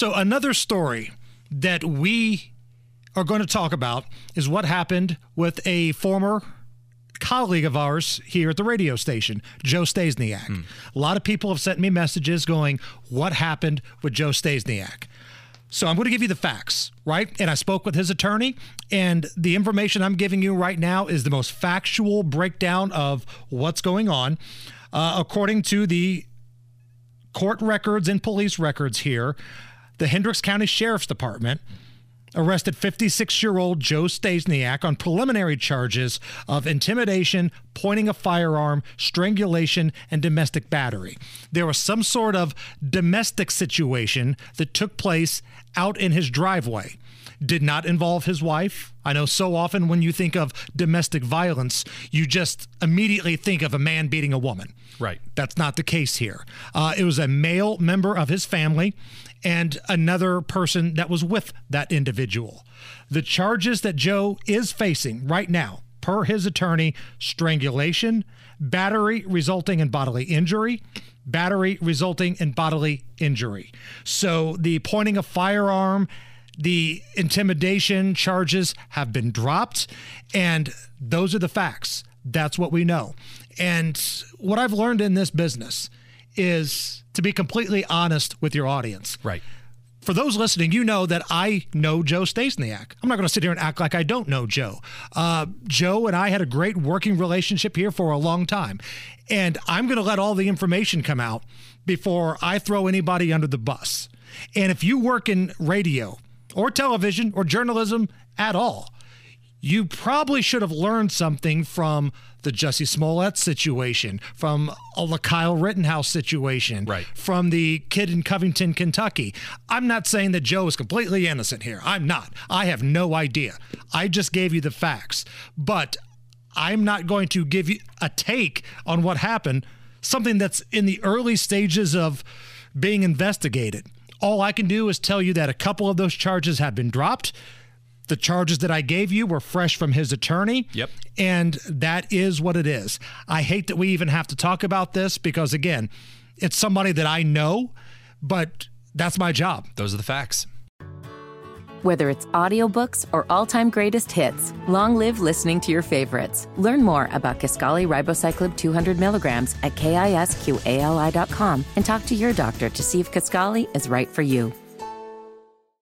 So, another story that we are going to talk about is what happened with a former colleague of ours here at the radio station, Joe Staszniak. A lot of people have sent me messages going, What happened with Joe Staszniak? So I'm going to give you the facts, right? And I spoke with his attorney, and the information I'm giving you right now is the most factual breakdown of what's going on. Uh, according to the court records and police records here, the Hendricks County Sheriff's Department arrested 56 year old Joe Staszniak on preliminary charges of intimidation, pointing a firearm, strangulation, and domestic battery. There was some sort of domestic situation that took place out in his driveway. Did not involve his wife. I know so often when you think of domestic violence, you just immediately think of a man beating a woman. Right. That's not the case here. Uh, it was a male member of his family and another person that was with that individual. The charges that Joe is facing right now, per his attorney, strangulation, battery resulting in bodily injury, battery resulting in bodily injury. So the pointing a firearm, the intimidation charges have been dropped, and those are the facts. That's what we know. And what I've learned in this business is to be completely honest with your audience. Right. For those listening, you know that I know Joe Staszniak. I'm not going to sit here and act like I don't know Joe. Uh, Joe and I had a great working relationship here for a long time. And I'm going to let all the information come out before I throw anybody under the bus. And if you work in radio or television or journalism at all, you probably should have learned something from the Jussie Smollett situation, from the Kyle Rittenhouse situation, Right. from the kid in Covington, Kentucky. I'm not saying that Joe is completely innocent here. I'm not. I have no idea. I just gave you the facts. But I'm not going to give you a take on what happened, something that's in the early stages of being investigated. All I can do is tell you that a couple of those charges have been dropped. The charges that I gave you were fresh from his attorney. Yep. And that is what it is. I hate that we even have to talk about this because, again, it's somebody that I know, but that's my job. Those are the facts. Whether it's audiobooks or all-time greatest hits, long live listening to your favorites. Learn more about Kisqali Ribociclib 200 milligrams at kisqali.com and talk to your doctor to see if Kisqali is right for you.